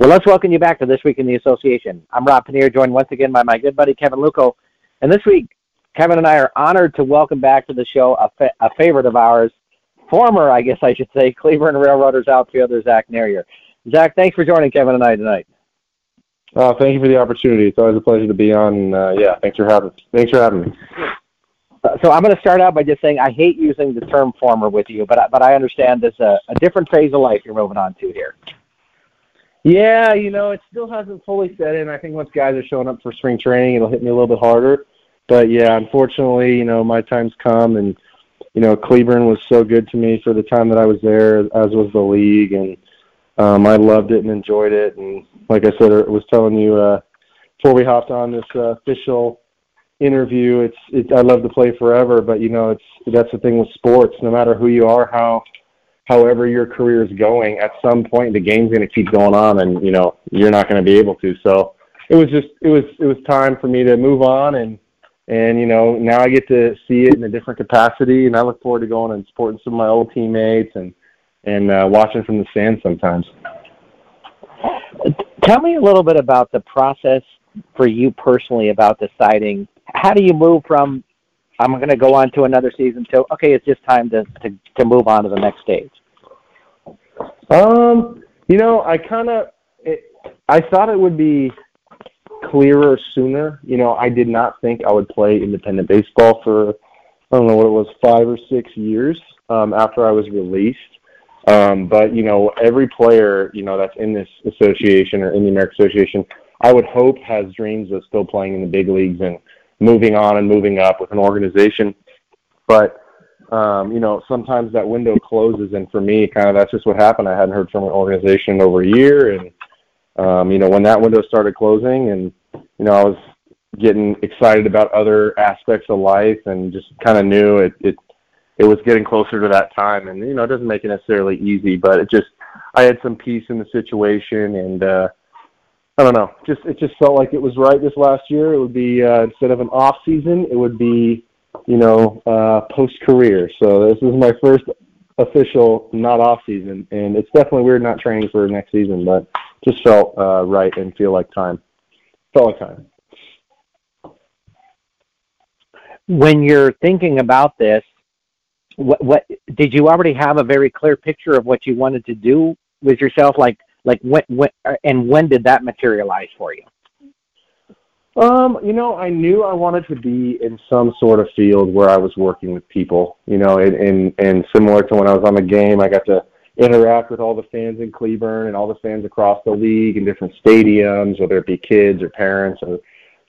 Well, let's welcome you back to This Week in the Association. I'm Rob Pannier, joined once again by my good buddy Kevin Luckow. And this week, Kevin and I are honored to welcome back to the show a, fa- a favorite of ours, former, I guess I should say, Cleburne Railroaders outfielder Zach Nehrir. Zach, thanks for joining Kevin and I tonight. Uh, thank you for the opportunity. It's always a pleasure to be on. Uh, yeah, thanks for having thanks for having me. Uh, so I'm going to start out by just saying I hate using the term former with you, but but I understand there's a, a different phase of life you're moving on to here. Yeah, you know, it still hasn't fully set in. I think once guys are showing up for spring training, it'll hit me a little bit harder. But yeah, unfortunately, you know, my time's come, and you know, Cleburne was so good to me for the time that I was there, as was the league, and um, I loved it and enjoyed it. And like I said, I was telling you uh, before we hopped on this uh, official interview, it's it, I love to play forever, but you know, it's that's the thing with sports. No matter who you are, how however your career is going, at some point the game's going to keep going on, and you know you're not going to be able to. So it was just it was it was time for me to move on, and and you know now I get to see it in a different capacity, and I look forward to going and supporting some of my old teammates and and uh, watching from the stands sometimes. Tell me a little bit about the process for you personally about deciding how do you move from I'm going to go on to another season. So, okay, it's just time to, to, to move on to the next stage. Um, you know, I kind of, I thought it would be clearer sooner. You know, I did not think I would play independent baseball for, I don't know what it was, five or six years um, after I was released. Um, but you know, every player you know that's in this association or in the American Association, I would hope has dreams of still playing in the big leagues and moving on and moving up with an organization. But um, you know, sometimes that window closes, and for me, kind of that's just what happened. I hadn't heard from an organization over a year, and um, you know, when that window started closing, and you know, I was getting excited about other aspects of life, and just kind of knew it, it it was getting closer to that time, and you know, it doesn't make it necessarily easy, but it just I had some peace in the situation, and uh, I don't know. Just it just felt like it was right this last year. It would be uh, instead of an off season, it would be you know uh, post career. So this is my first official not off season, and it's definitely weird not training for next season, but just felt uh, right and feel like time. Felt like time. When you're thinking about this, what, what did you already have a very clear picture of what you wanted to do with yourself? Like like when, when and when did that materialize for you? Um, you know, I knew I wanted to be in some sort of field where I was working with people. You know, and and, and similar to when I was on the game, I got to interact with all the fans in Cleburne and all the fans across the league in different stadiums, whether it be kids or parents or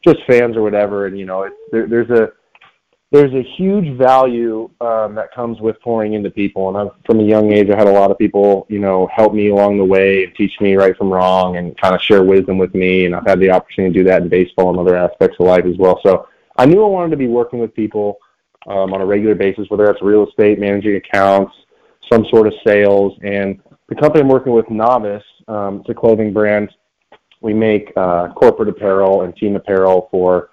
just fans or whatever. And you know, it's there, there's a there's a huge value um, that comes with pouring into people. And I've, from a young age, I had a lot of people, you know, help me along the way and teach me right from wrong and kind of share wisdom with me. And I've had the opportunity to do that in baseball and other aspects of life as well. So I knew I wanted to be working with people um, on a regular basis, whether that's real estate, managing accounts, some sort of sales. And the company I'm working with, Novice, um, it's a clothing brand. We make uh, corporate apparel and team apparel for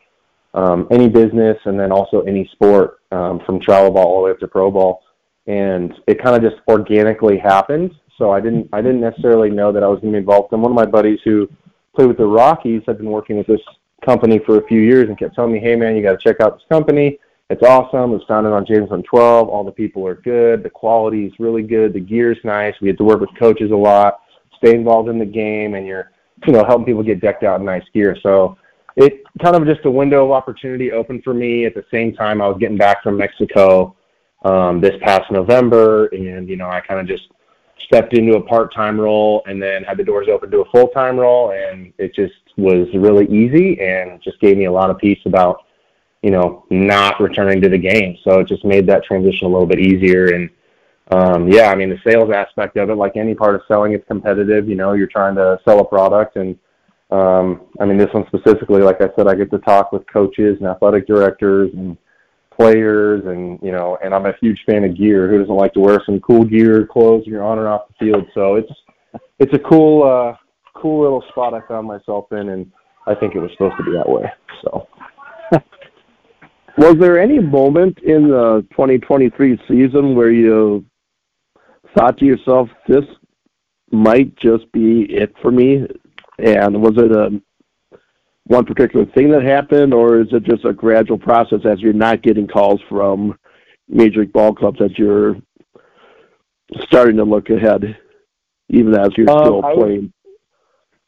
um, any business and then also any sport um, from travel ball all the way up to pro ball. And it kind of just organically happened. So I didn't I didn't necessarily know that I was going to be involved. And one of my buddies who played with the Rockies had been working with this company for a few years and kept telling me, "Hey man, you got to check out this company. It's awesome. It was founded on James 112. All the people are good. The quality is really good. The gear's nice. We get to work with coaches a lot. Stay involved in the game, and you're you know helping people get decked out in nice gear. So it kind of just a window of opportunity opened for me at the same time I was getting back from Mexico um, this past November, and you know I kind of just stepped into a part-time role and then had the doors open to a full-time role, and it just was really easy and just gave me a lot of peace about you know not returning to the game. So it just made that transition a little bit easier and. Um, yeah, I mean the sales aspect of it, like any part of selling, it's competitive. You know, you're trying to sell a product, and um, I mean, this one specifically, like I said, I get to talk with coaches and athletic directors and players, and you know, and I'm a huge fan of gear. Who doesn't like to wear some cool gear, clothes when you're on or off the field? So it's it's a cool uh, cool little spot I found myself in, and I think it was supposed to be that way. So. was there any moment in the 2023 season where you thought to yourself, "This might just be it for me"? And was it a one particular thing that happened, or is it just a gradual process as you're not getting calls from major league ball clubs that you're starting to look ahead, even as you're um, still playing?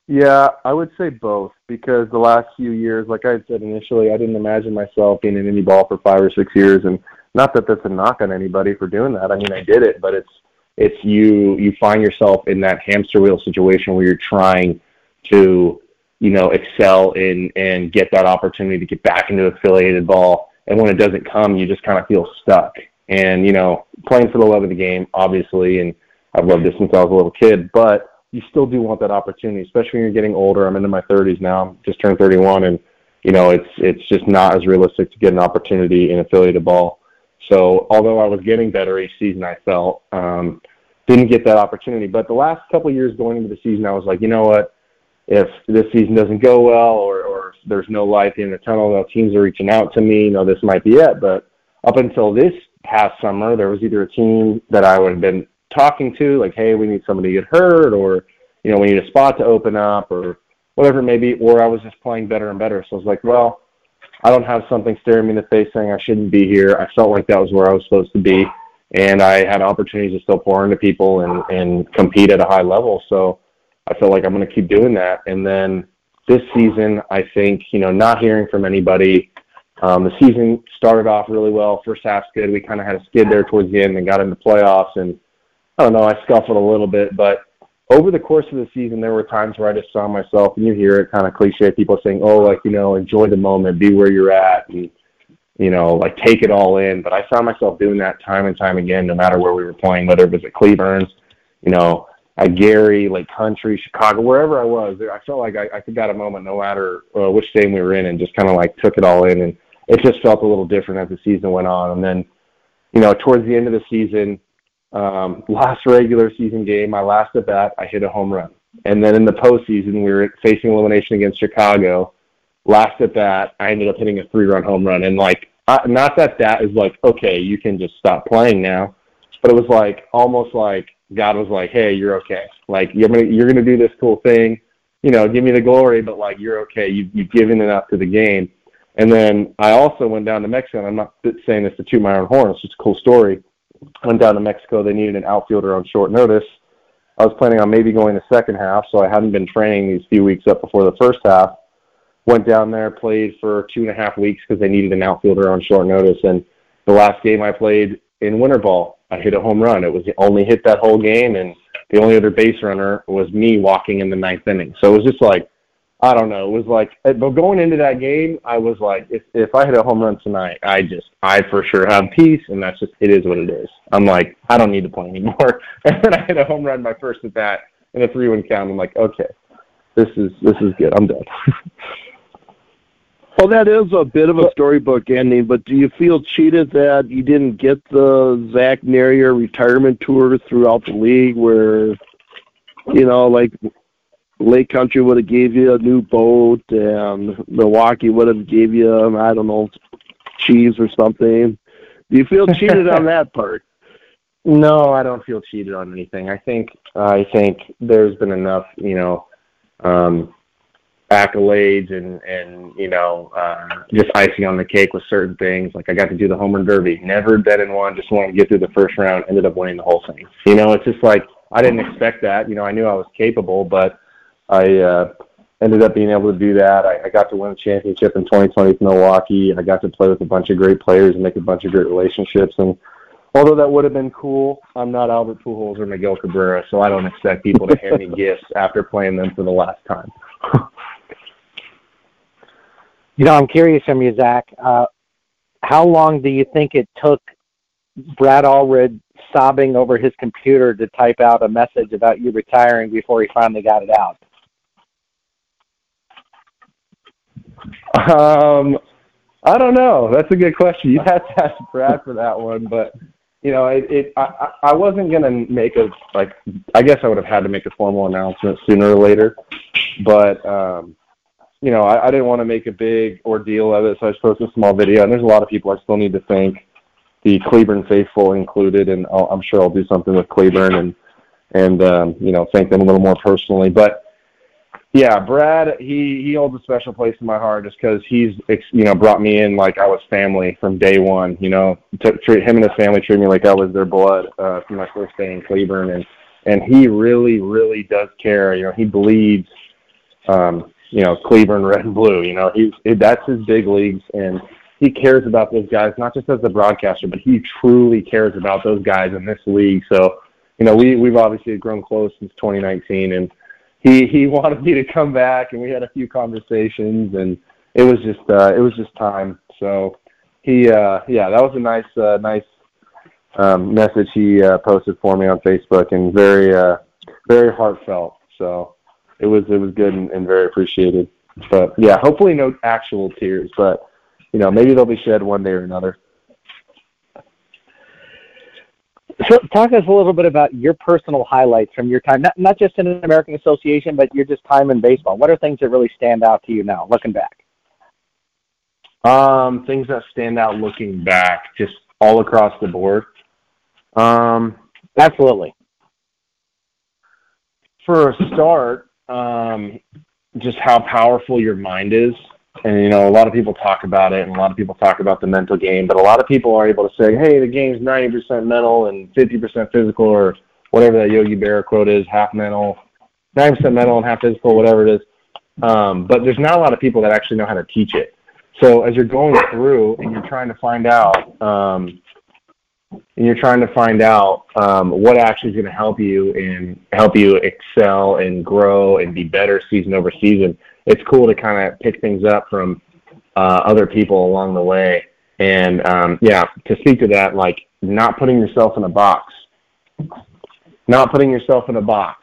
Yeah, I would say both because the last few years, like I had said initially, I didn't imagine myself being in any ball for five or six years, and not that that's a knock on anybody for doing that. I mean, I did it, but it's it's you you find yourself in that hamster wheel situation where you're trying to you know excel in and get that opportunity to get back into affiliated ball, and when it doesn't come, you just kind of feel stuck. And you know, playing for the love of the game, obviously, and I've loved this since I was a little kid, but you still do want that opportunity, especially when you're getting older. I'm into my 30s now. I'm just turned 31, and you know it's it's just not as realistic to get an opportunity in affiliated ball. So although I was getting better each season, I felt um, didn't get that opportunity. But the last couple of years going into the season, I was like, you know what? If this season doesn't go well, or, or there's no light in the tunnel, no teams are reaching out to me. You know, this might be it. But up until this past summer, there was either a team that I would have been talking to, like, hey, we need somebody to get hurt, or you know, we need a spot to open up, or whatever it may be, or I was just playing better and better. So I was like, well, I don't have something staring me in the face saying I shouldn't be here. I felt like that was where I was supposed to be, and I had opportunities to still pour into people and and compete at a high level. So I felt like I'm going to keep doing that. And then this season, I think you know, not hearing from anybody. Um, the season started off really well. First half's good. We kind of had a skid there towards the end and got into playoffs. And I don't know, I scuffled a little bit, but over the course of the season, there were times where I just saw myself, and you hear it kind of cliche, people saying, "Oh, like you know, enjoy the moment, be where you're at, and you know, like take it all in." But I found myself doing that time and time again, no matter where we were playing, whether it was at Cleburne's, you know, at Gary, Lake Country, Chicago, wherever I was. I felt like I, I got a moment, no matter uh, which game we were in, and just kind of like took it all in, and it just felt a little different as the season went on. And then, you know, towards the end of the season um, last regular season game, my last at bat, I hit a home run. And then in the postseason, we were facing elimination against Chicago. Last at bat, I ended up hitting a three-run home run. And like, uh, not that that is like, okay, you can just stop playing now, but it was like almost like God was like, hey, you're okay. Like you're gonna you're gonna do this cool thing. You know, give me the glory, but like you're okay. You you've given enough to the game. And then I also went down to Mexico. And I'm not saying this to toot my own horn. It's just a cool story went down to Mexico. They needed an outfielder on short notice. I was planning on maybe going the second half, so I hadn't been training these few weeks up before the first half. Went down there, played for two and a half weeks because they needed an outfielder on short notice. And the last game I played in winter ball, I hit a home run. It was the only hit that whole game, and the only other base runner was me walking in the ninth inning. So it was just like I don't know. It was like, eh, but going into that game, I was like, if if I hit a home run tonight, I just, I for sure have peace, and that's just, it is what it is. I'm like, I don't need to play anymore. And then I hit a home run my first at bat in a three-one count. I'm like, okay, this is this is good. I'm done. well, that is a bit of a storybook ending, but do you feel cheated that you didn't get the Zach Nehrir retirement tour throughout the league, where you know, like Lake Country would have gave you a new boat, and Milwaukee would have gave you, I don't know, cheese or something. Do you feel cheated on that part? No, I don't feel cheated on anything. I think I think there's been enough, you know, um, accolades and and you know uh, just icing on the cake with certain things. Like I got to do the home run derby, never bet in one, just wanted to get through the first round, ended up winning the whole thing. You know, it's just like I didn't expect that. You know, I knew I was capable, but I uh, ended up being able to do that. I, I got to win a championship in 2020 with Milwaukee. I got to play with a bunch of great players and make a bunch of great relationships. And although that would have been cool, I'm not Albert Pujols or Miguel Cabrera, so I don't expect people to hand me gifts after playing them for the last time. you know, I'm curious from you, Zach. Uh, how long do you think it took Brad Allred sobbing over his computer to type out a message about you retiring before he finally got it out? Um, I don't know. That's a good question. You'd have to ask Brad for that one, but you know, it. it I, I wasn't gonna make a like. I guess I would have had to make a formal announcement sooner or later, but um, you know, I, I didn't want to make a big ordeal of it, so I just posted a small video. And there's a lot of people I still need to thank, the Cleburne faithful included, and I'll, I'm sure I'll do something with Cleburne and and um, you know thank them a little more personally. But Yeah, Brad, he he holds a special place in my heart just because he's you know brought me in like I was family from day one. You know, to treat him and his family treat me like I was their blood uh, from my first day in Cleburne, and and he really really does care. You know, he bleeds. Um, you know, Cleburne red and blue. You know, he's that's his big leagues, and he cares about those guys not just as a broadcaster, but he truly cares about those guys in this league. So, you know, we we've obviously grown close since 2019, and he he wanted me to come back, and we had a few conversations, and it was just uh, it was just time. So he uh, yeah, that was a nice uh, nice um, message he uh, posted for me on Facebook, and very uh, very heartfelt. So it was it was good and, and very appreciated. But yeah, hopefully no actual tears, but you know maybe they'll be shed one day or another. So, talk to us a little bit about your personal highlights from your time, not not just in an American Association, but your just time in baseball. What are things that really stand out to you now, looking back? Um, things that stand out looking back, just all across the board. Um, absolutely. For a start, um, just how powerful your mind is. And you know a lot of people talk about it and a lot of people talk about the mental game but a lot of people are able to say hey the game's 90% mental and 50% physical or whatever that yogi berra quote is half mental 90% mental and half physical whatever it is. Um, but there's not a lot of people that actually know how to teach it. So as you're going through and you're trying to find out um, and you're trying to find out um, what actually is going to help you and help you excel and grow and be better season over season it's cool to kind of pick things up from uh, other people along the way. And um, yeah, to speak to that, like not putting yourself in a box, not putting yourself in a box,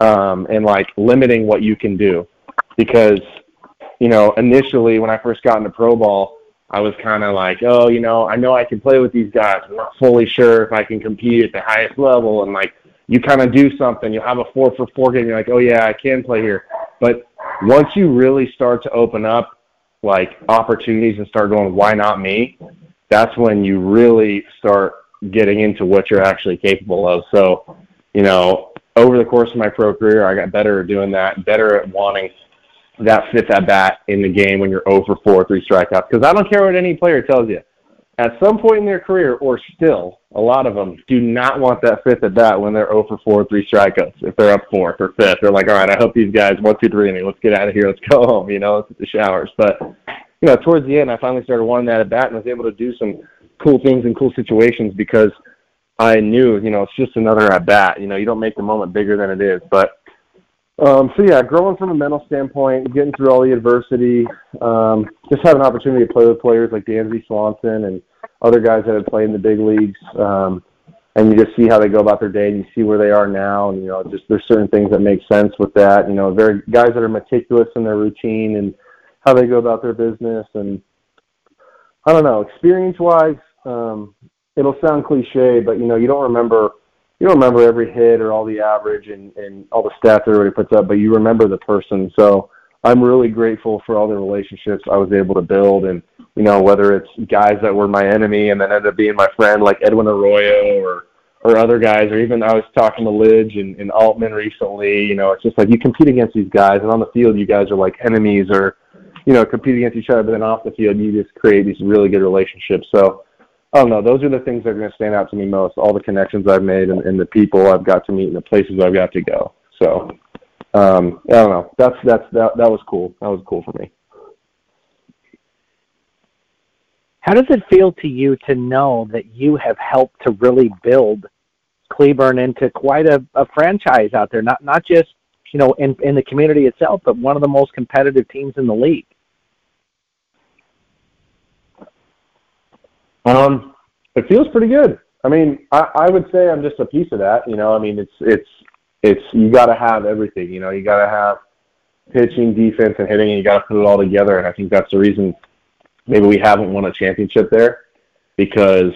um, and like limiting what you can do, because you know initially when I first got into pro ball, I was kind of like, oh, you know, I know I can play with these guys. I'm not fully sure if I can compete at the highest level, and like you kind of do something, you'll have a four for four game. You're like, oh yeah, I can play here. But once you really start to open up like opportunities and start going, why not me? That's when you really start getting into what you're actually capable of. So, you know, over the course of my pro career, I got better at doing that, better at wanting that fifth at bat in the game when you're over 4, three strikeouts. Because I don't care what any player tells you at some point in their career, or still, a lot of them do not want that fifth at bat when they're 0 for 4, three strikeouts. If they're up fourth or fifth, they're like, all right, I hope these guys one, two, three, and let's get out of here, let's go home. You know, let's hit the showers. But you know, towards the end, I finally started wanting that at bat and was able to do some cool things in cool situations because I knew, you know, it's just another at bat. You know, you don't make the moment bigger than it is, but um, so yeah, growing from a mental standpoint, getting through all the adversity, um, just having an opportunity to play with players like Dansby Swanson and other guys that have played in the big leagues, um, and you just see how they go about their day, and you see where they are now, and you know, just there's certain things that make sense with that. You know, very guys that are meticulous in their routine and how they go about their business, and I don't know, experience-wise, um, it'll sound cliche, but you know, you don't remember you don't remember every hit or all the average and, and all the stats everybody puts up, but you remember the person. So I'm really grateful for all the relationships I was able to build, and you know whether it's guys that were my enemy and then ended up being my friend, like Edwin Arroyo, or or other guys, or even I was talking to Lidge and, and Altman recently. You know, it's just like you compete against these guys, and on the field you guys are like enemies, or you know compete against each other, but then off the field you just create these really good relationships. So I don't know. Those are the things that are going to stand out to me most. All the connections I've made and, and the people I've got to meet and the places I've got to go. So um, I don't know. That's that's that that was cool. That was cool for me. How does it feel to you to know that you have helped to really build Cleburne into quite a, a franchise out there? Not not just you know in in the community itself, but one of the most competitive teams in the league. Um, it feels pretty good. I mean, I, I would say I'm just a piece of that. You know, I mean, it's it's it's you got to have everything. You know, you got to have pitching, defense, and hitting, and you got to put it all together. And I think that's the reason maybe we haven't won a championship there because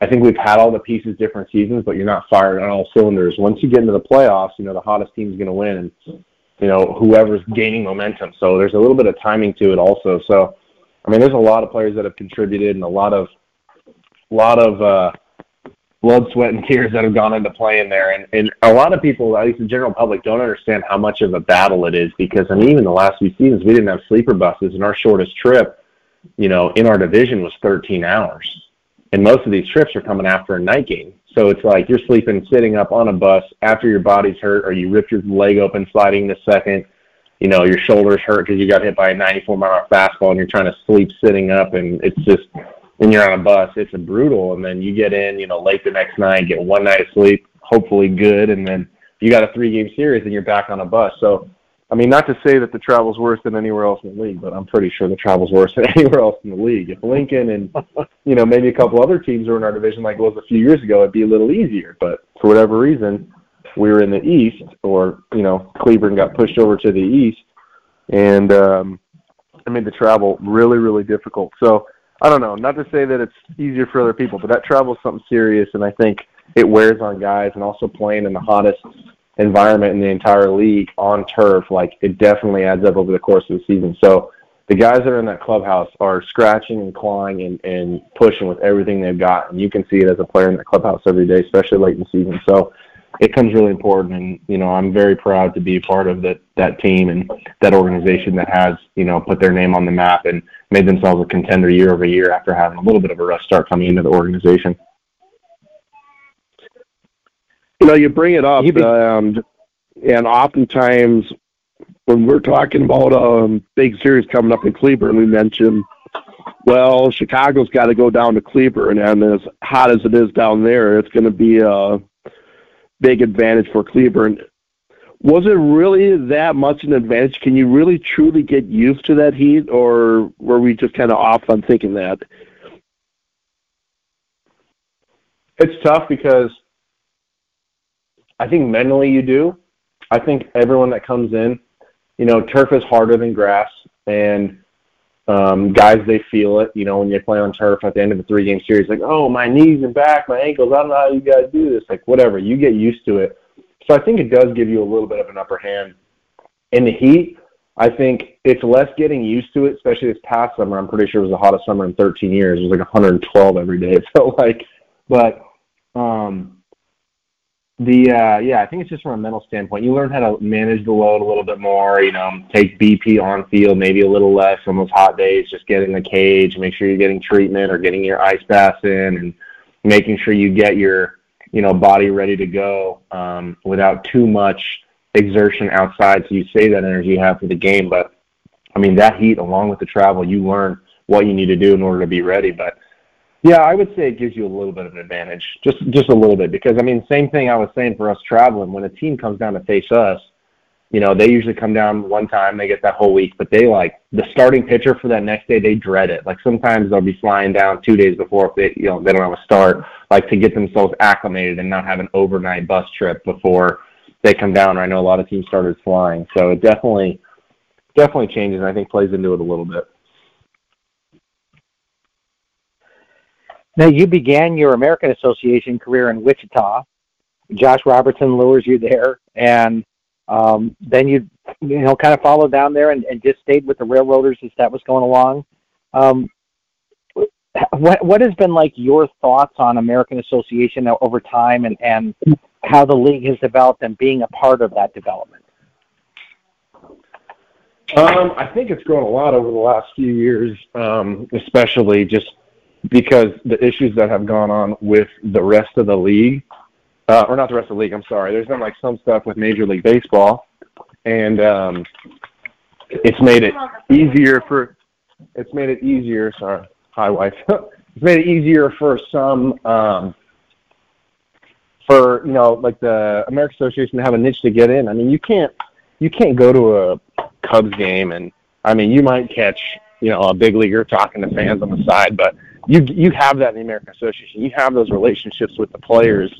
I think we've had all the pieces different seasons, but you're not firing on all cylinders. Once you get into the playoffs, you know the hottest team's going to win, and you know whoever's gaining momentum. So there's a little bit of timing to it also. So I mean, there's a lot of players that have contributed and a lot of a lot of uh, blood, sweat, and tears that have gone into playing there. And, and a lot of people, at least the general public, don't understand how much of a battle it is because, I mean, even the last few seasons, we didn't have sleeper buses, and our shortest trip, you know, in our division was 13 hours. And most of these trips are coming after a night game. So it's like you're sleeping sitting up on a bus after your body's hurt or you ripped your leg open sliding the second. You know, your shoulders hurt because you got hit by a 94 mile an hour fastball and you're trying to sleep sitting up and it's just when you're on a bus, it's a brutal. And then you get in, you know, late the next night, get one night of sleep, hopefully good, and then you got a three game series and you're back on a bus. So, I mean, not to say that the travel's worse than anywhere else in the league, but I'm pretty sure the travel's worse than anywhere else in the league. If Lincoln and you know maybe a couple other teams were in our division like it was a few years ago, it'd be a little easier. But for whatever reason, we were in the East, or you know, Cleburne got pushed over to the East, and um, it made the travel really, really difficult. So I don't know. Not to say that it's easier for other people, but that travel is something serious, and I think it wears on guys. And also playing in the hottest environment in the entire league on turf, like it definitely adds up over the course of the season. So the guys that are in that clubhouse are scratching and clawing and, and pushing with everything they've got, and you can see it as a player in that clubhouse every day, especially late in the season. So it comes really important, and you know I'm very proud to be part of that that team and that organization that has you know put their name on the map and made themselves a contender year over year after having a little bit of a rough start coming into the organization. You know, you bring it up, be- um, and oftentimes when we're talking about a um, big series coming up in Cleburne, we mention, well, Chicago's got to go down to Cleburne, and as hot as it is down there, it's going to be a big advantage for Cleburne. Was it really that much an advantage? Can you really truly get used to that heat, or were we just kind of off on thinking that? It's tough because I think mentally you do. I think everyone that comes in, you know, turf is harder than grass, and um, guys they feel it. You know, when you play on turf at the end of a three-game series, like, oh, my knees and back, my ankles. I don't know how you guys do this. Like, whatever, you get used to it. So I think it does give you a little bit of an upper hand. In the heat, I think it's less getting used to it, especially this past summer. I'm pretty sure it was the hottest summer in 13 years. It was like 112 every day. It felt like, but um, the uh, yeah, I think it's just from a mental standpoint. You learn how to manage the load a little bit more. You know, take BP on field, maybe a little less on those hot days. Just get in the cage, make sure you're getting treatment or getting your ice baths in, and making sure you get your you know body ready to go um, without too much exertion outside. So you save that energy you have for the game. But I mean, that heat along with the travel, you learn what you need to do in order to be ready. But yeah, I would say it gives you a little bit of an advantage, just just a little bit, because I mean, same thing I was saying for us traveling. When a team comes down to face us, you know, they usually come down one time, they get that whole week, but they like the starting pitcher for that next day, they dread it. Like sometimes they'll be flying down two days before if they, you know, they don't have a start, like to get themselves acclimated and not have an overnight bus trip before they come down. I know a lot of team starters flying, so it definitely, definitely changes. And I think plays into it a little bit. Now, you began your American Association career in Wichita. Josh Robertson lures you there, and um, then you you know kind of followed down there and, and just stayed with the Railroaders as that was going along. Um, what what has been like your thoughts on American Association over time and and how the league has developed and being a part of that development? Um, I think it's grown a lot over the last few years, um, especially just because the issues that have gone on with the rest of the league, uh, or not the rest of the league, I'm sorry. There's been like some stuff with Major League Baseball, and um, it's made it easier for. It's made it easier. Sorry, hi wife. it's made it easier for some. Um, for you know, like the American Association to have a niche to get in. I mean, you can't you can't go to a Cubs game and I mean, you might catch you know a big leaguer talking to fans on the side, but you you have that in the American Association. You have those relationships with the players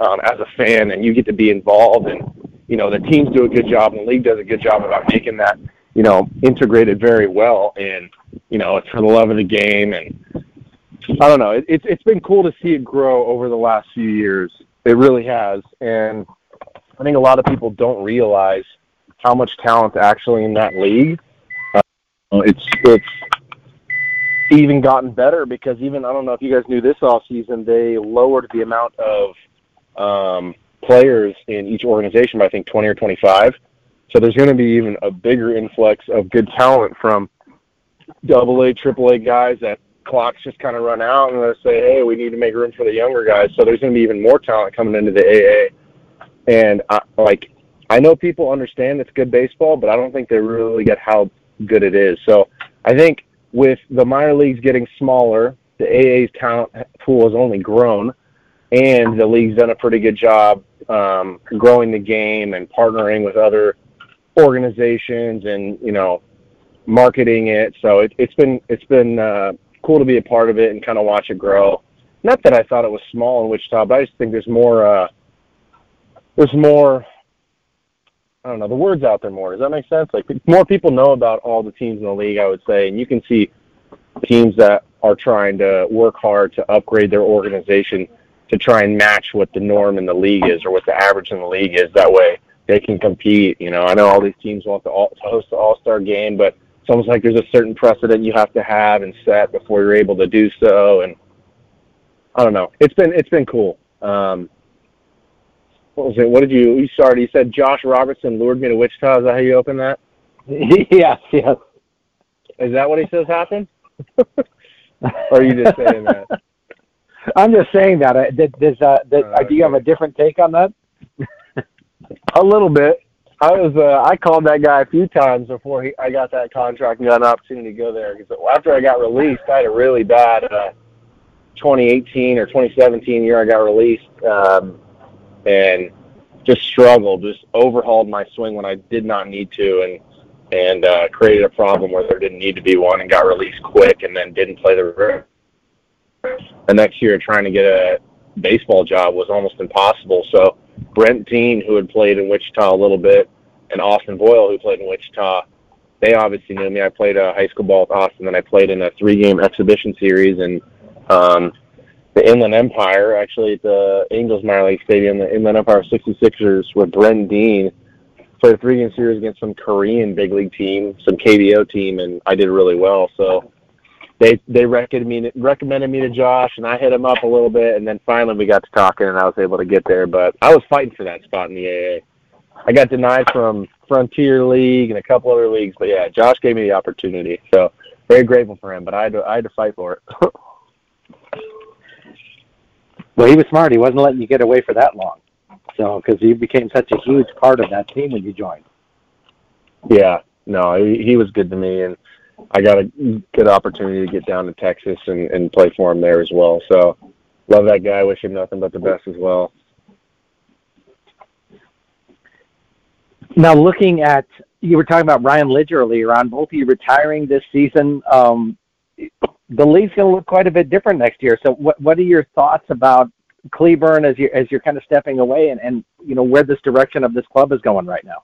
um, as a fan, and you get to be involved. And you know the teams do a good job, and the league does a good job about making that you know integrated very well. And you know it's for the love of the game, and I don't know. It, it's it's been cool to see it grow over the last few years. It really has, and I think a lot of people don't realize how much talent actually in that league. Uh, it's it's even gotten better because even I don't know if you guys knew this off season they lowered the amount of um, players in each organization by I think 20 or 25. So there's going to be even a bigger influx of good talent from double A, triple A guys that clocks just kind of run out and they say, hey, we need to make room for the younger guys. So there's going to be even more talent coming into the AA. And I, like, I know people understand it's good baseball, but I don't think they really get how good it is. So I think with the minor leagues getting smaller, the AA's talent pool has only grown, and the league's done a pretty good job um, growing the game and partnering with other organizations and you know marketing it. So it, it's been it's been uh, cool to be a part of it and kind of watch it grow. Not that I thought it was small in Wichita, but I just think there's more. Uh, there's more. I don't know. The words out there more. Does that make sense? Like more people know about all the teams in the league. I would say, and you can see teams that are trying to work hard to upgrade their organization to try and match what the norm in the league is or what the average in the league is. That way they can compete. You know, I know all these teams want to, all, to host the All Star game, but it's almost like there's a certain precedent you have to have and set before you're able to do so. And I don't know. It's been it's been cool. Um, what was it? What did you you started? You said Josh Robertson lured me to Wichita. Is that how you open that? yes, yes. Is that what he says happened? or are you just saying that? I'm just saying that. Uh, does, uh, does, uh, do you have a different take on that? a little bit. I was uh, I called that guy a few times before he, I got that contract and got an opportunity to go there. Because after I got released, I had a really bad uh, 2018 or 2017 year. I got released um, and just struggled, just overhauled my swing when I did not need to, and and uh, created a problem where there didn't need to be one, and got released quick, and then didn't play the the next year. Trying to get a baseball job was almost impossible. So Brent Dean, who had played in Wichita a little bit, and Austin Boyle, who played in Wichita, they obviously knew me. I played a high school ball with Austin, and I played in a three-game exhibition series, and um, the Inland Empire, actually at the Angels minor league stadium, the Inland Empire 66ers with Brent Dean. Played a three-game series against some Korean big league team, some KBO team, and I did really well. So they they recommended me recommended me to Josh, and I hit him up a little bit, and then finally we got to talking, and I was able to get there. But I was fighting for that spot in the AA. I got denied from Frontier League and a couple other leagues, but yeah, Josh gave me the opportunity, so very grateful for him. But I had to I had to fight for it. well, he was smart. He wasn't letting you get away for that long, so because you became such a huge part of that team when you joined. Yeah, no, he, he was good to me, and I got a good opportunity to get down to Texas and, and play for him there as well. So love that guy. Wish him nothing but the best as well. Now, looking at you were talking about Ryan Lidge earlier on, both of you retiring this season. Um, the league's going to look quite a bit different next year. So, what what are your thoughts about Cleburne as you as you're kind of stepping away, and and you know where this direction of this club is going right now?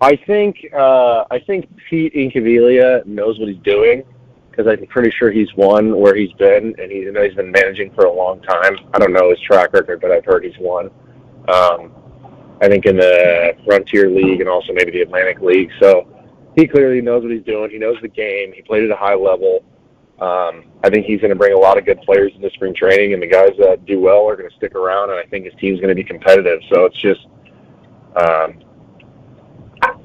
I think uh, I think Pete Incaviglia knows what he's doing because I'm pretty sure he's won where he's been, and he, you know he's been managing for a long time. I don't know his track record, but I've heard he's won. Um, I think in the Frontier League and also maybe the Atlantic League. So he clearly knows what he's doing. He knows the game. He played at a high level. Um, I think he's going to bring a lot of good players into spring training, and the guys that do well are going to stick around. And I think his team's going to be competitive. So it's just um,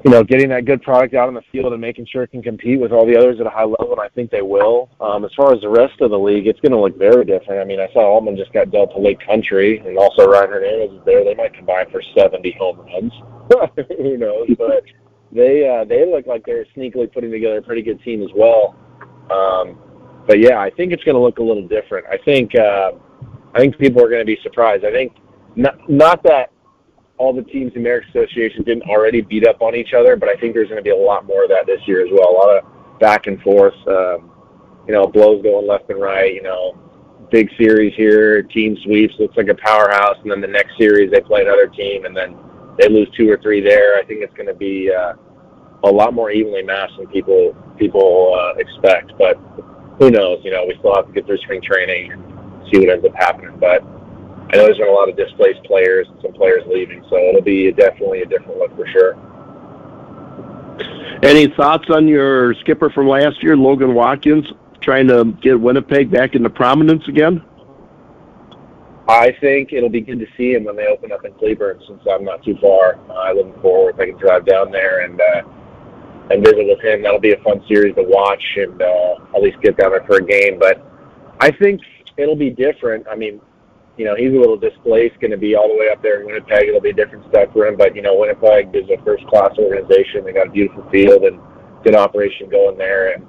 you know, getting that good product out in the field and making sure it can compete with all the others at a high level, and I think they will. Um, as far as the rest of the league, it's going to look very different. I mean, I saw Altman just got dealt to Lake Country, and also Ryan Hernandez is there. They might combine for 70 home runs. Who knows? But they uh, they look like they're sneakily putting together a pretty good team as well. Um, but yeah, I think it's going to look a little different. I think uh, I think people are going to be surprised. I think not not that all the teams in the American Association didn't already beat up on each other, but I think there's going to be a lot more of that this year as well. A lot of back and forth, um, you know, blows going left and right. You know, big series here, team sweeps, looks like a powerhouse, and then the next series they play another team, and then they lose two or three there. I think it's going to be uh, a lot more evenly matched than people people uh, expect. But who knows? You know, we still have to get through spring training and see what ends up happening. But I know there's been a lot of displaced players and some players leaving, so it'll be definitely a different look for sure. Any thoughts on your skipper from last year, Logan Watkins? trying to get Winnipeg back into prominence again? I think it'll be good to see him when they open up in Cleburne, since I'm not too far. Uh, I live in Fort Worth. I can drive down there and uh, and visit with him. That'll be a fun series to watch and uh, at least get down there for a game. But I think it'll be different. I mean, you know, he's a little displaced, going to be all the way up there in Winnipeg. It'll be a different step for him. But you know, Winnipeg is a first-class organization. They got a beautiful field and good operation going there. And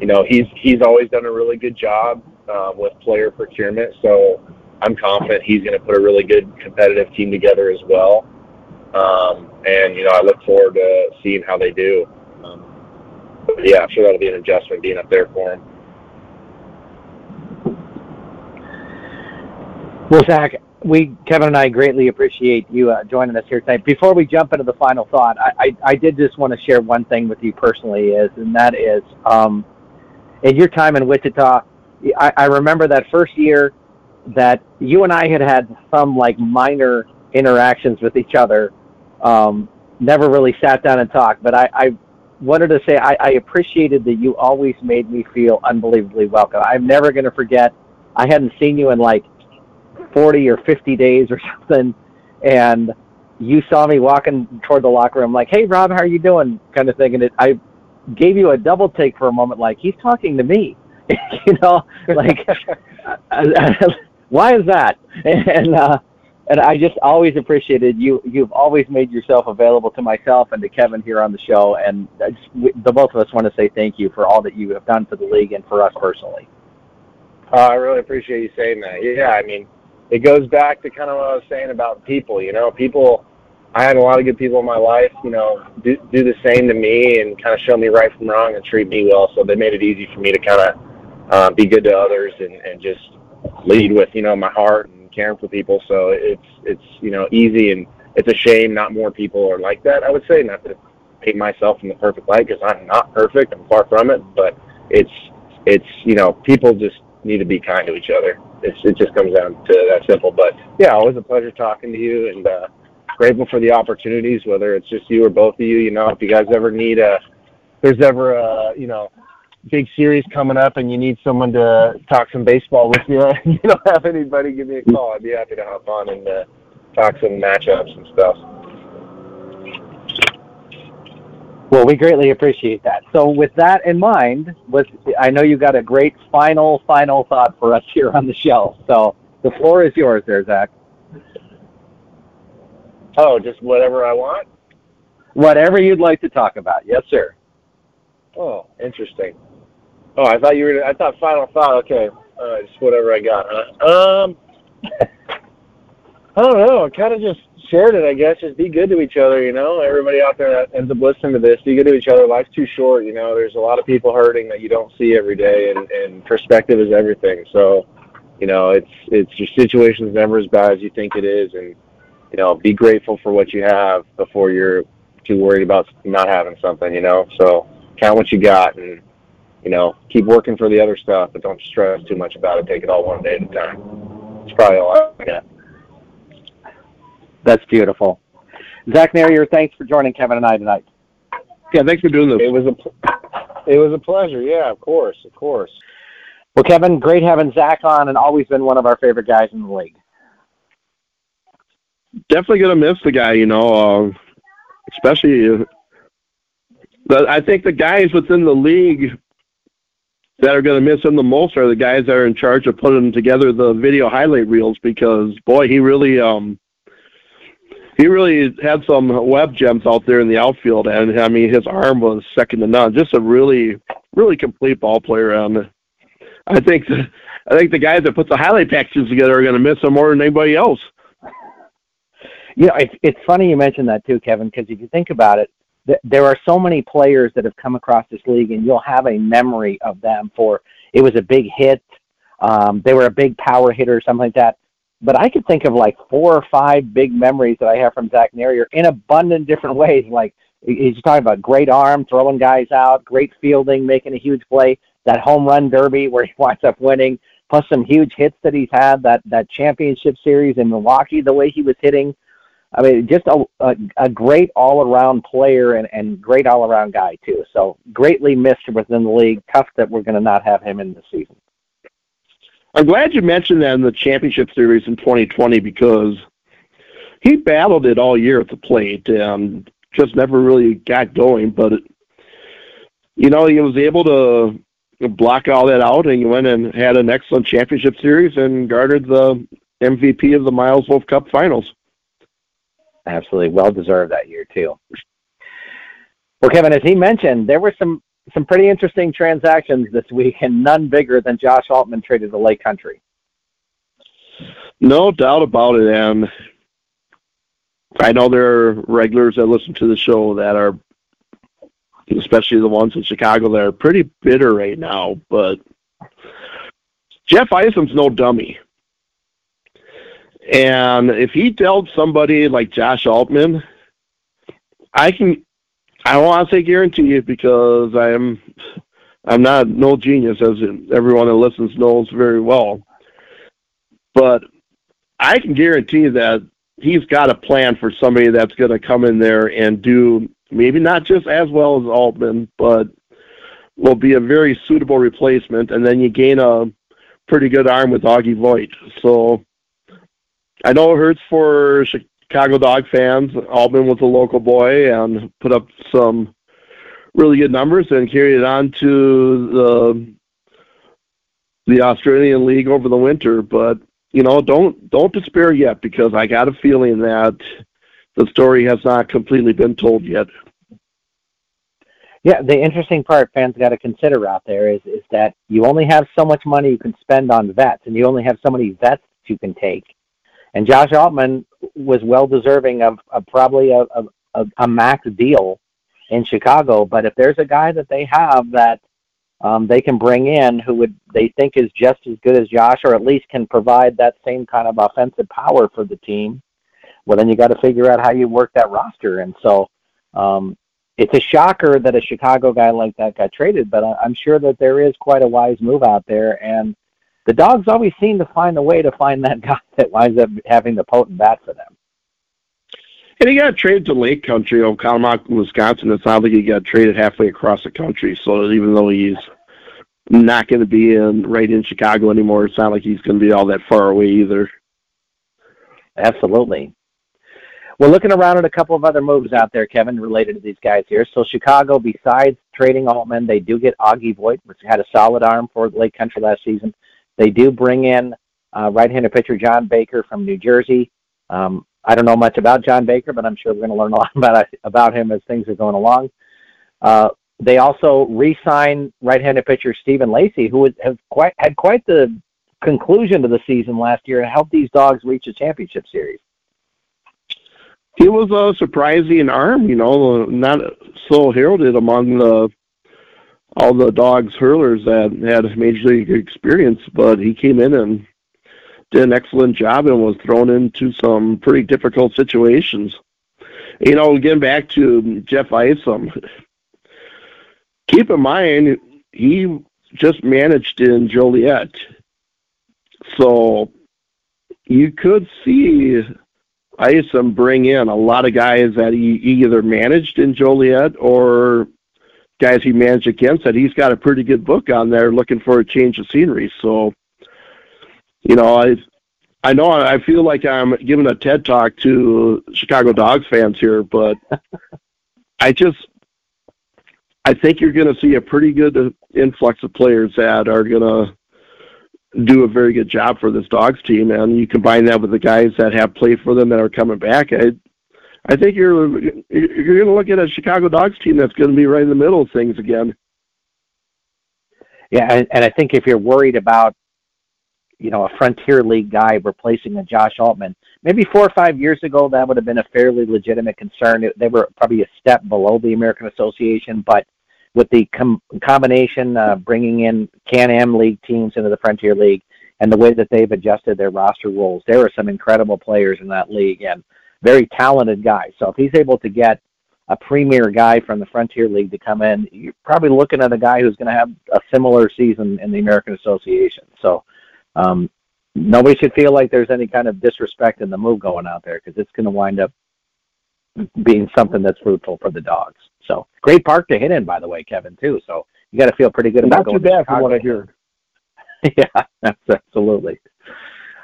you know, he's he's always done a really good job uh, with player procurement. So I'm confident he's going to put a really good competitive team together as well. Um, and you know, I look forward to seeing how they do. But yeah, I'm sure that'll be an adjustment being up there for him. Well, Zach, we Kevin and I greatly appreciate you uh, joining us here tonight. Before we jump into the final thought, I, I, I did just want to share one thing with you personally, is and that is, um, in your time in Wichita, I, I remember that first year that you and I had had some like minor interactions with each other. Um, never really sat down and talked, but I, I wanted to say I, I appreciated that you always made me feel unbelievably welcome. I'm never going to forget. I hadn't seen you in like 40 or 50 days or something, and you saw me walking toward the locker room, like, "Hey, Rob, how are you doing?" kind of thing, and it, I gave you a double take for a moment, like he's talking to me, you know, like. why is that? And uh, and I just always appreciated you. You've always made yourself available to myself and to Kevin here on the show, and just, the both of us want to say thank you for all that you have done for the league and for us personally. Uh, I really appreciate you saying that. Yeah, I mean, it goes back to kind of what I was saying about people. You know, people. I had a lot of good people in my life. You know, do do the same to me and kind of show me right from wrong and treat me well. So they made it easy for me to kind of uh, be good to others and and just lead with you know my heart and caring for people. So it's it's you know easy and it's a shame not more people are like that. I would say not to paint myself in the perfect light because I'm not perfect. I'm far from it, but it's it's you know people just need to be kind to each other. It's it just comes down to that simple. But yeah, always a pleasure talking to you and uh, grateful for the opportunities. Whether it's just you or both of you, you know, if you guys ever need a, there's ever a you know big series coming up and you need someone to talk some baseball with you, you don't have anybody, give me a call. I'd be happy to hop on and uh, talk some matchups and stuff. Well, we greatly appreciate that. So, with that in mind, with I know you got a great final, final thought for us here on the show. So, the floor is yours, there, Zach. Oh, just whatever I want. Whatever you'd like to talk about. Yes, sir. Oh, interesting. Oh, I thought you were. I thought final thought. Okay, uh, just whatever I got. Huh? Um, I don't know. I kind of just shared it. I guess just be good to each other. You know, everybody out there that ends up listening to this, be good to each other. Life's too short. You know, there's a lot of people hurting that you don't see every day, and, and perspective is everything. So, you know, it's it's your situation's never as bad as you think it is, and you know, be grateful for what you have before you're too worried about not having something. You know, so count what you got and you know, keep working for the other stuff, but don't stress too much about it. Take it all one day at a time. It's probably all I got. That's beautiful. Zach Nehrir, thanks for joining Kevin and I tonight. Yeah, thanks for doing this. It was a, it was a pleasure. Yeah, of course, of course. Well, Kevin, great having Zach on, and always been one of our favorite guys in the league. Definitely gonna miss the guy, you know, uh, especially. but I think the guys within the league that are going to miss him the most are the guys that are in charge of putting together the video highlight reels because boy, he really um he really had some web gems out there in the outfield, and I mean his arm was second to none. Just a really really complete ball player, and I think the, I think the guys that put the highlight packages together are going to miss him more than anybody else. Yeah, it's it's funny you mentioned that too, Kevin, because if you think about it, there are so many players that have come across this league, and you'll have a memory of them for it was a big hit. Um, they were a big power hitter, or something like that. But I could think of like four or five big memories that I have from Zach Nehrir in abundant different ways. Like he's talking about great arm, throwing guys out, great fielding, making a huge play, that home run derby where he winds up winning, plus some huge hits that he's had, that that championship series in Milwaukee, the way he was hitting I mean, just a, a, a great all-around player and, and great all-around guy too. So greatly missed within the league. Tough that we're going to not have him in the season. I'm glad you mentioned that in the championship series in 2020 because he battled it all year at the plate and just never really got going. But it, you know, he was able to block all that out and he went and had an excellent championship series and garnered the MVP of the Miles Wolff Cup Finals absolutely well deserved that year too. Well, Kevin, as he mentioned, there were some some pretty interesting transactions this week, and none bigger than Josh Altmann traded to Lake Country. No doubt about it, and I know there are regulars that listen to the show that are, especially the ones in Chicago, that are pretty bitter right now. But Jeff Isom's no dummy. And if he dealt somebody like Josh Altmann, I can I don't want to say guarantee it because I'm I'm not no genius as everyone that listens knows very well. But I can guarantee that he's got a plan for somebody that's going to come in there and do maybe not just as well as Altmann, but will be a very suitable replacement. And then you gain a pretty good arm with Augie Voigt. So I know it hurts for Chicago Dog fans. Altmann was a local boy and put up some really good numbers and carried it on to the the Australian League over the winter. But you know, don't don't despair yet because I got a feeling that the story has not completely been told yet. Yeah, the interesting part fans got to consider out there is is that you only have so much money you can spend on vets, and you only have so many vets you can take. And Josh Altmann was well deserving of, of probably a, a, a max deal in Chicago. But if there's a guy that they have that um, they can bring in who would they think is just as good as Josh, or at least can provide that same kind of offensive power for the team, well, then you got to figure out how you work that roster. And so um, it's a shocker that a Chicago guy like that got traded, but I'm sure that there is quite a wise move out there. And the dogs always seem to find a way to find that guy that winds up having the potent bat for them. And he got traded to Lake Country, Oconomowoc, Wisconsin. It's not like he got traded halfway across the country. So even though he's not going to be in right in Chicago anymore, it's not like he's going to be all that far away either. Absolutely. We're looking around at a couple of other moves out there, Kevin, related to these guys here. So Chicago, besides trading Altmann, they do get Augie Voigt, which had a solid arm for Lake Country last season. They do bring in uh, right-handed pitcher John Baker from New Jersey. Um, I don't know much about John Baker, but I'm sure we're going to learn a lot about about him as things are going along. Uh, they also re-signed right-handed pitcher Stephen Lacey, who has quite had quite the conclusion to the season last year and helped these dogs reach a championship series. He was a surprising arm, you know, not so heralded among the all the dogs hurlers that had major league experience, but he came in and did an excellent job and was thrown into some pretty difficult situations. You know, getting back to Jeff Isom, keep in mind he just managed in Joliet, so you could see Isom bring in a lot of guys that he either managed in Joliet or guys he managed against that he's got a pretty good book on there looking for a change of scenery. So, you know, I I know I feel like I'm giving a TED talk to Chicago Dogs fans here, but I just I think you're going to see a pretty good influx of players that are going to do a very good job for this Dogs team, and you combine that with the guys that have played for them that are coming back. I I think you're you're going to look at a Chicago Dogs team that's going to be right in the middle of things again. Yeah, and, and I think if you're worried about, you know, a Frontier League guy replacing a Josh Altmann, maybe four or five years ago that would have been a fairly legitimate concern. They were probably a step below the American Association, but with the com- combination uh, bringing in Can-Am League teams into the Frontier League and the way that they've adjusted their roster rules, there are some incredible players in that league. And very talented guy. So if he's able to get a premier guy from the Frontier League to come in, you're probably looking at a guy who's going to have a similar season in the American Association. So um, nobody should feel like there's any kind of disrespect in the move going out there because it's going to wind up being something that's fruitful for the dogs. So great park to hit in, by the way, Kevin, too. So you got to feel pretty good Not about too going. bad from what I hear. yeah, absolutely.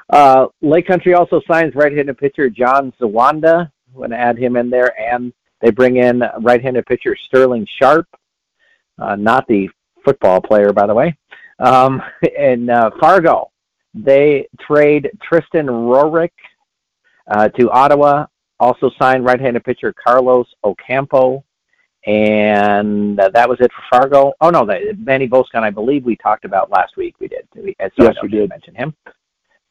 Uh, Lake Country also signs right-handed pitcher John Zawanda. I'm going to add him in there, and they bring in right-handed pitcher Sterling Sharp, uh, not the football player, by the way. Um, in uh, Fargo, they trade Tristan Rorick uh, to Ottawa. Also signed right-handed pitcher Carlos Ocampo, and uh, that was it for Fargo. Oh no, that, Manny Boscan, I believe we talked about last week. We did. We, so Yes, we did. Mention him.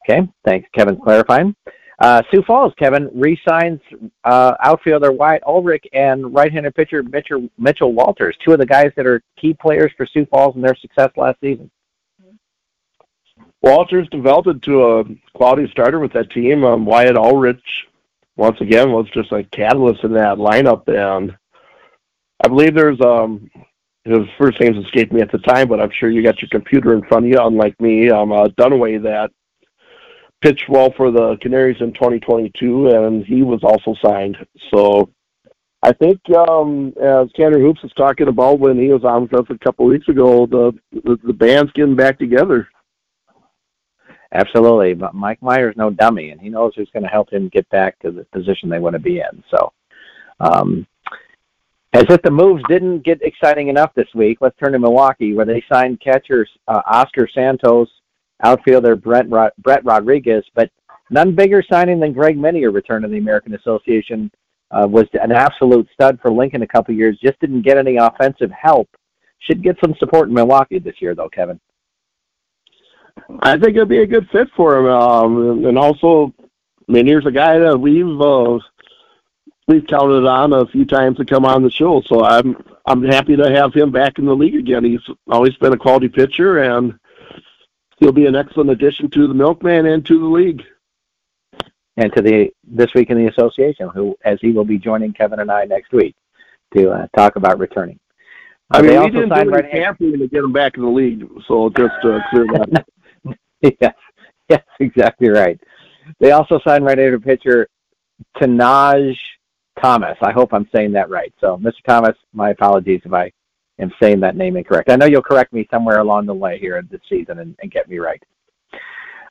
Okay, thanks, Kevin, clarifying. Uh, Sioux Falls, Kevin re-signs uh, outfielder Wyatt Ulrich and right-handed pitcher Mitchell, Mitchell Walters, two of the guys that are key players for Sioux Falls and their success last season. Walters developed into a quality starter with that team. Um, Wyatt Ulrich, once again, was just a catalyst in that lineup. And I believe there's um, his first names escaped me at the time, but I'm sure you got your computer in front of you, unlike me. Um, uh, Dunaway that pitched well for the Canaries in 2022, and he was also signed. So I think, um, as Tanner Hoops was talking about when he was on with us a couple weeks ago, the, the the band's getting back together. Absolutely, but Mike Meyer's no dummy, and he knows who's going to help him get back to the position they want to be in. So, um, as if the moves didn't get exciting enough this week, let's turn to Milwaukee, where they signed catcher uh, Oscar Santos, outfielder Brent Rod- Brett Rodriguez, but none bigger signing than Greg Minier return to the American Association. Uh, was an absolute stud for Lincoln a couple years. Just didn't get any offensive help. Should get some support in Milwaukee this year, though, Kevin. I think it'd be a good fit for him. Um, and also, here's a guy that we've uh, we've counted on a few times to come on the show. So I'm I'm happy to have him back in the league again. He's always been a quality pitcher, and he'll be an excellent addition to the Milkman and to the league. and to the this week in the association, who as he will be joining Kevin and I next week to uh, talk about returning. Uh, I mean, they we also didn't signed do any right camping to get him back in the league. So just to clear that. yes, yes, exactly right. They also signed right-handed pitcher Tanaj Thomas. I hope I'm saying that right. So, Mr. Thomas, my apologies if I am saying that name incorrect. I know you'll correct me somewhere along the way here this season and, and get me right.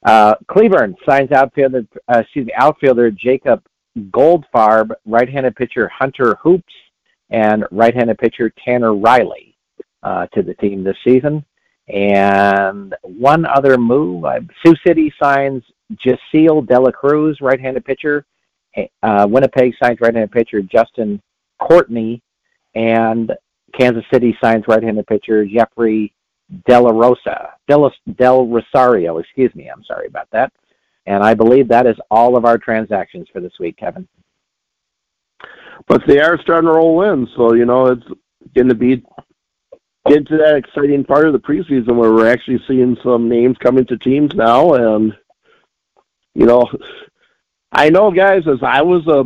Uh, Cleburne signs outfielder, uh, excuse me, outfielder Jacob Goldfarb, right-handed pitcher Hunter Hoops, and right-handed pitcher Tanner Riley uh, to the team this season. And one other move, uh, Sioux City signs Jaceel Dela Cruz, right-handed pitcher. Uh, Winnipeg signs right-handed pitcher Justin Courtney, and Kansas City signs right-handed pitcher Jeffrey Della Rosa, Del, Del Rosario, excuse me. I'm sorry about that. And I believe that is all of our transactions for this week, Kevin. but they are starting to roll in. So you know, it's going to be get to that exciting part of the preseason where we're actually seeing some names coming to teams now, and you know, I know guys as I was a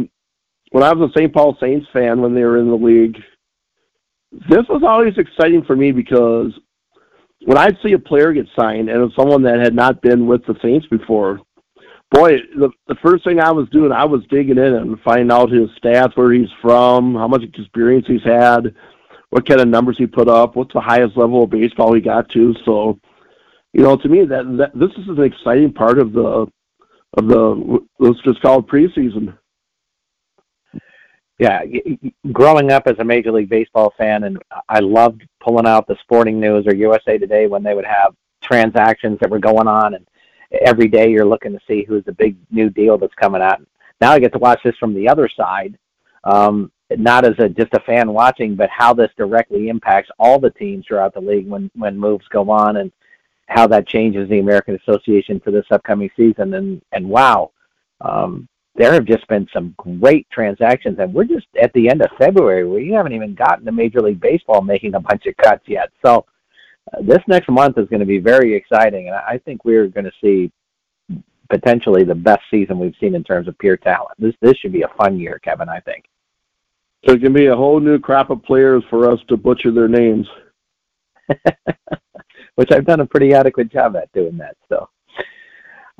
when I was a St. Paul Saints fan when they were in the league. This was always exciting for me because when I'd see a player get signed and it was someone that had not been with the Saints before, boy, the, the first thing I was doing, I was digging in and finding out his stats, where he's from, how much experience he's had, what kind of numbers he put up, what's the highest level of baseball he got to. So, you know, to me, that, that this is an exciting part of the of the let's just call it preseason. Yeah, growing up as a Major League Baseball fan, and I loved pulling out the Sporting News or USA Today when they would have transactions that were going on, and every day you're looking to see who's the big new deal that's coming out. Now I get to watch this from the other side, um, not as a just a fan watching, but how this directly impacts all the teams throughout the league when when moves go on, and how that changes the American Association for this upcoming season. And and wow. Um, there have just been some great transactions, and we're just at the end of February. We haven't even gotten to Major League Baseball making a bunch of cuts yet. So uh, this next month is going to be very exciting, and I think we're going to see potentially the best season we've seen in terms of pure talent. This this should be a fun year, Kevin. I think. So it can be a whole new crop of players for us to butcher their names. Which I've done a pretty adequate job at doing that. So.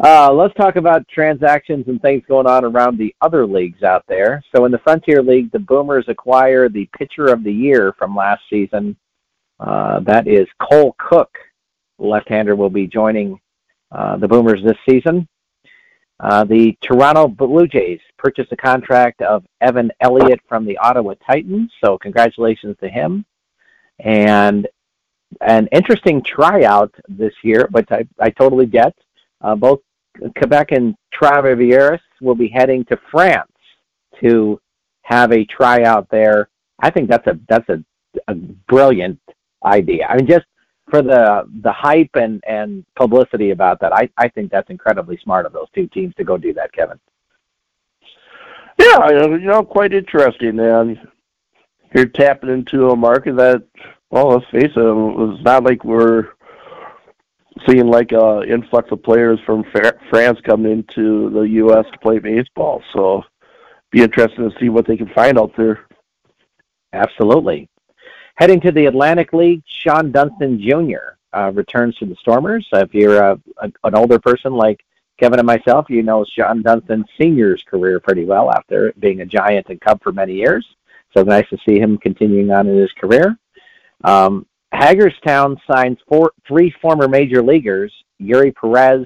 Uh, let's talk about transactions and things going on around the other leagues out there. So in the Frontier League, the Boomers acquire the pitcher of the year from last season. Uh, that is Cole Cook. Left-hander will be joining uh, the Boomers this season. Uh, the Toronto Blue Jays purchased a contract of Evan Elliott from the Ottawa Titans, so congratulations to him. And an interesting tryout this year, which I, I totally get. Uh, both Quebec and Trois-Rivières will be heading to France to have a tryout there. I think that's a that's a, a brilliant idea. I mean, just for the the hype and and publicity about that, I I think that's incredibly smart of those two teams to go do that, Kevin. Yeah, you know, quite interesting, man. You're tapping into a market that, well, let's face it, it was not like we're seeing like a influx of players from France coming into the U.S. to play baseball. So, be interesting to see what they can find out there. Absolutely. Heading to the Atlantic League, Shawon Dunston Jr. Uh, returns to the Stormers. Uh, if you're a, a, an older person like Kevin and myself, you know Shawon Dunston Sr.'s career pretty well after being a Giant and Cub for many years. So nice to see him continuing on in his career. Um, Hagerstown signs four, three former major leaguers, Yuri Perez,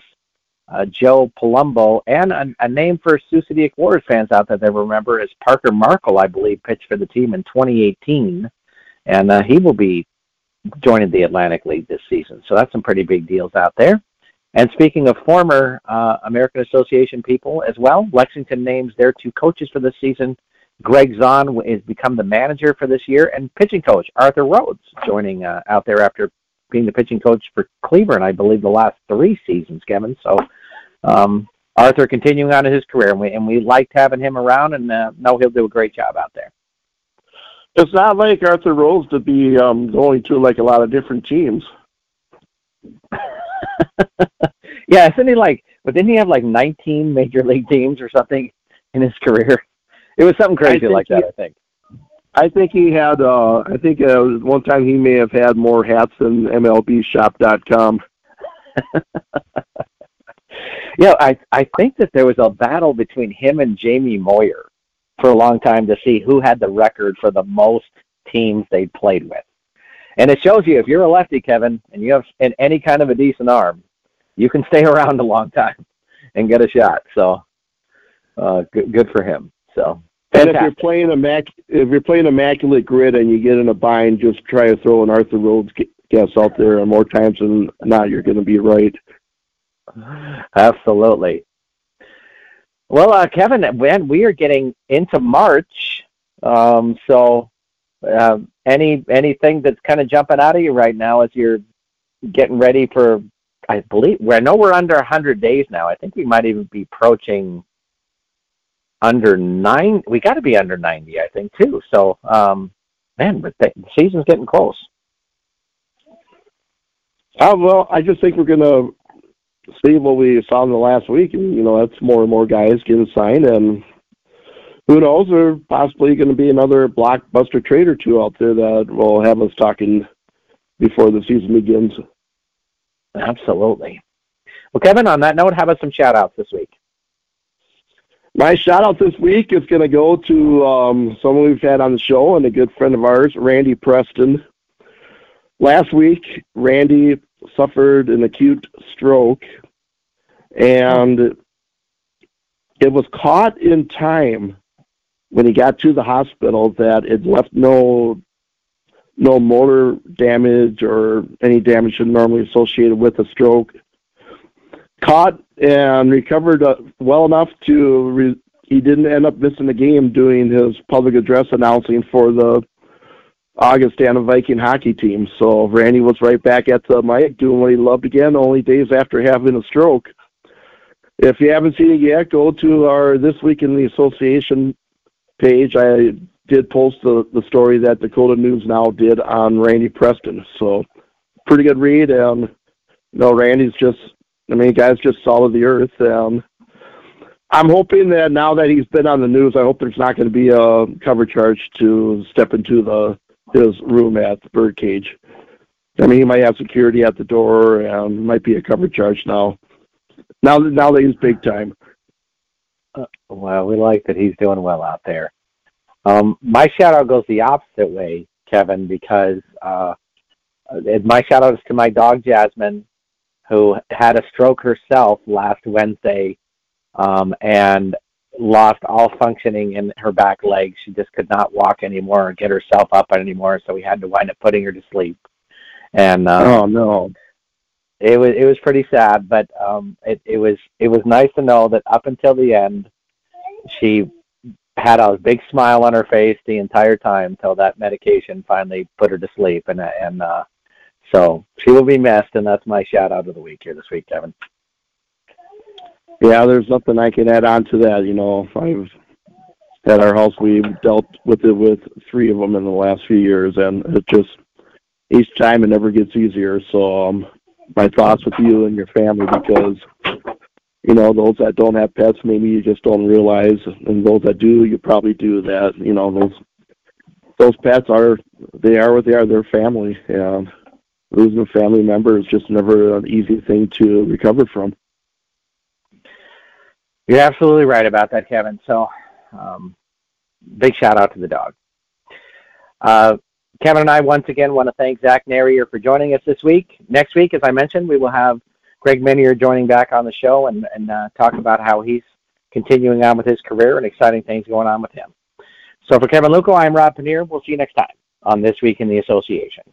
uh, Joe Palumbo, and a, a, name for Sioux City fans out there that they remember is Parker Markel, I believe, pitched for the team in 2018, and uh, he will be joining the Atlantic League this season. So that's some pretty big deals out there. And speaking of former uh, American Association people as well, Lexington names their two coaches for this season Greg Zaun has become the manager for this year, and pitching coach Arthur Rhodes joining uh, out there after being the pitching coach for Cleveland, I believe, the last three seasons, Kevin. So um, Arthur continuing on in his career, and we and we liked having him around, and uh, know he'll do a great job out there. It's not like Arthur Rhodes to be um, going to like a lot of different teams. yeah, isn't he like? But didn't he have like 19 major league teams or something in his career? It was something crazy like that, he, I think. I think he had. uh I think uh, one time he may have had more hats than MLBShop.com. yeah, I I think that there was a battle between him and Jamie Moyer for a long time to see who had the record for the most teams they played with. And it shows you if you're a lefty, Kevin, and you have any kind of a decent arm, you can stay around a long time and get a shot. So, uh, good, good for him. So and if you're playing a mac, if you're playing immaculate grid and you get in a bind, just try to throw an Arthur Rhodes guess out there, and more times than not, you're going to be right. Absolutely. Well, uh, Kevin, when we are getting into March, um, so uh, any anything that's kind of jumping out of you right now as you're getting ready for? I believe I know we're under 100 days now. I think we might even be approaching under nine. We got to be under ninety, I think, too. So, um, man, but the season's getting close. Uh, well, I just think we're gonna see what we saw in the last week, and you know, that's more and more guys getting signed, and who knows, there possibly going to be another blockbuster trade or two out there that will have us talking before the season begins. Absolutely. Well, Kevin, on that note, how about some shout outs this week? My shout out this week is going to go to um, someone we've had on the show and a good friend of ours, Randy Preston. Last week, Randy suffered an acute stroke, and it was caught in time when he got to the hospital that it left no no motor damage or any damage normally associated with a stroke caught and recovered uh, well enough to re- he didn't end up missing the game doing his public address announcing for the Augustana Viking hockey team. So Randy was right back at the mic doing what he loved again, only days after having a stroke. If you haven't seen it yet, go to our This Week in the Association page. I did post the, the story that Dakota News Now did on Randy Preston. So pretty good read. And, you know, Randy's just I mean, guys just solid the earth. Um, I'm hoping that now that he's been on the news, I hope there's not going to be a cover charge to step into the his room at the birdcage. I mean, he might have security at the door, and might be a cover charge now. Now, now that he's big time. Uh, well, we like that he's doing well out there. Um, my shout out goes the opposite way, Kevin, because uh, my shout out is to my dog Jasmine, who had a stroke herself last Wednesday, um, and lost all functioning in her back leg. She just could not walk anymore or get herself up anymore, so we had to wind up putting her to sleep. And uh, oh no, it was it was pretty sad, but um, it it was it was nice to know that up until the end, she had a big smile on her face the entire time until that medication finally put her to sleep, and and uh, so she will be missed, and that's my shout out of the week here this week, Kevin. Yeah, there's nothing I can add on to that. You know, I've at our house we've dealt with it with three of them in the last few years, and it just each time it never gets easier. So um, my thoughts with you and your family because you know those that don't have pets maybe you just don't realize, and those that do you probably do that. You know those those pets are they are what they are. They're family, and losing a family member is just never an easy thing to recover from. You're absolutely right about that, Kevin. So, um, big shout out to the dog. Uh, Kevin and I once again want to thank Zach Nehrir for joining us this week. Next week, as I mentioned, we will have Greg Minier joining back on the show and, and uh, talk about how he's continuing on with his career and exciting things going on with him. So for Kevin Luckow, I'm Rob Pannier. We'll see you next time on This Week in the Association.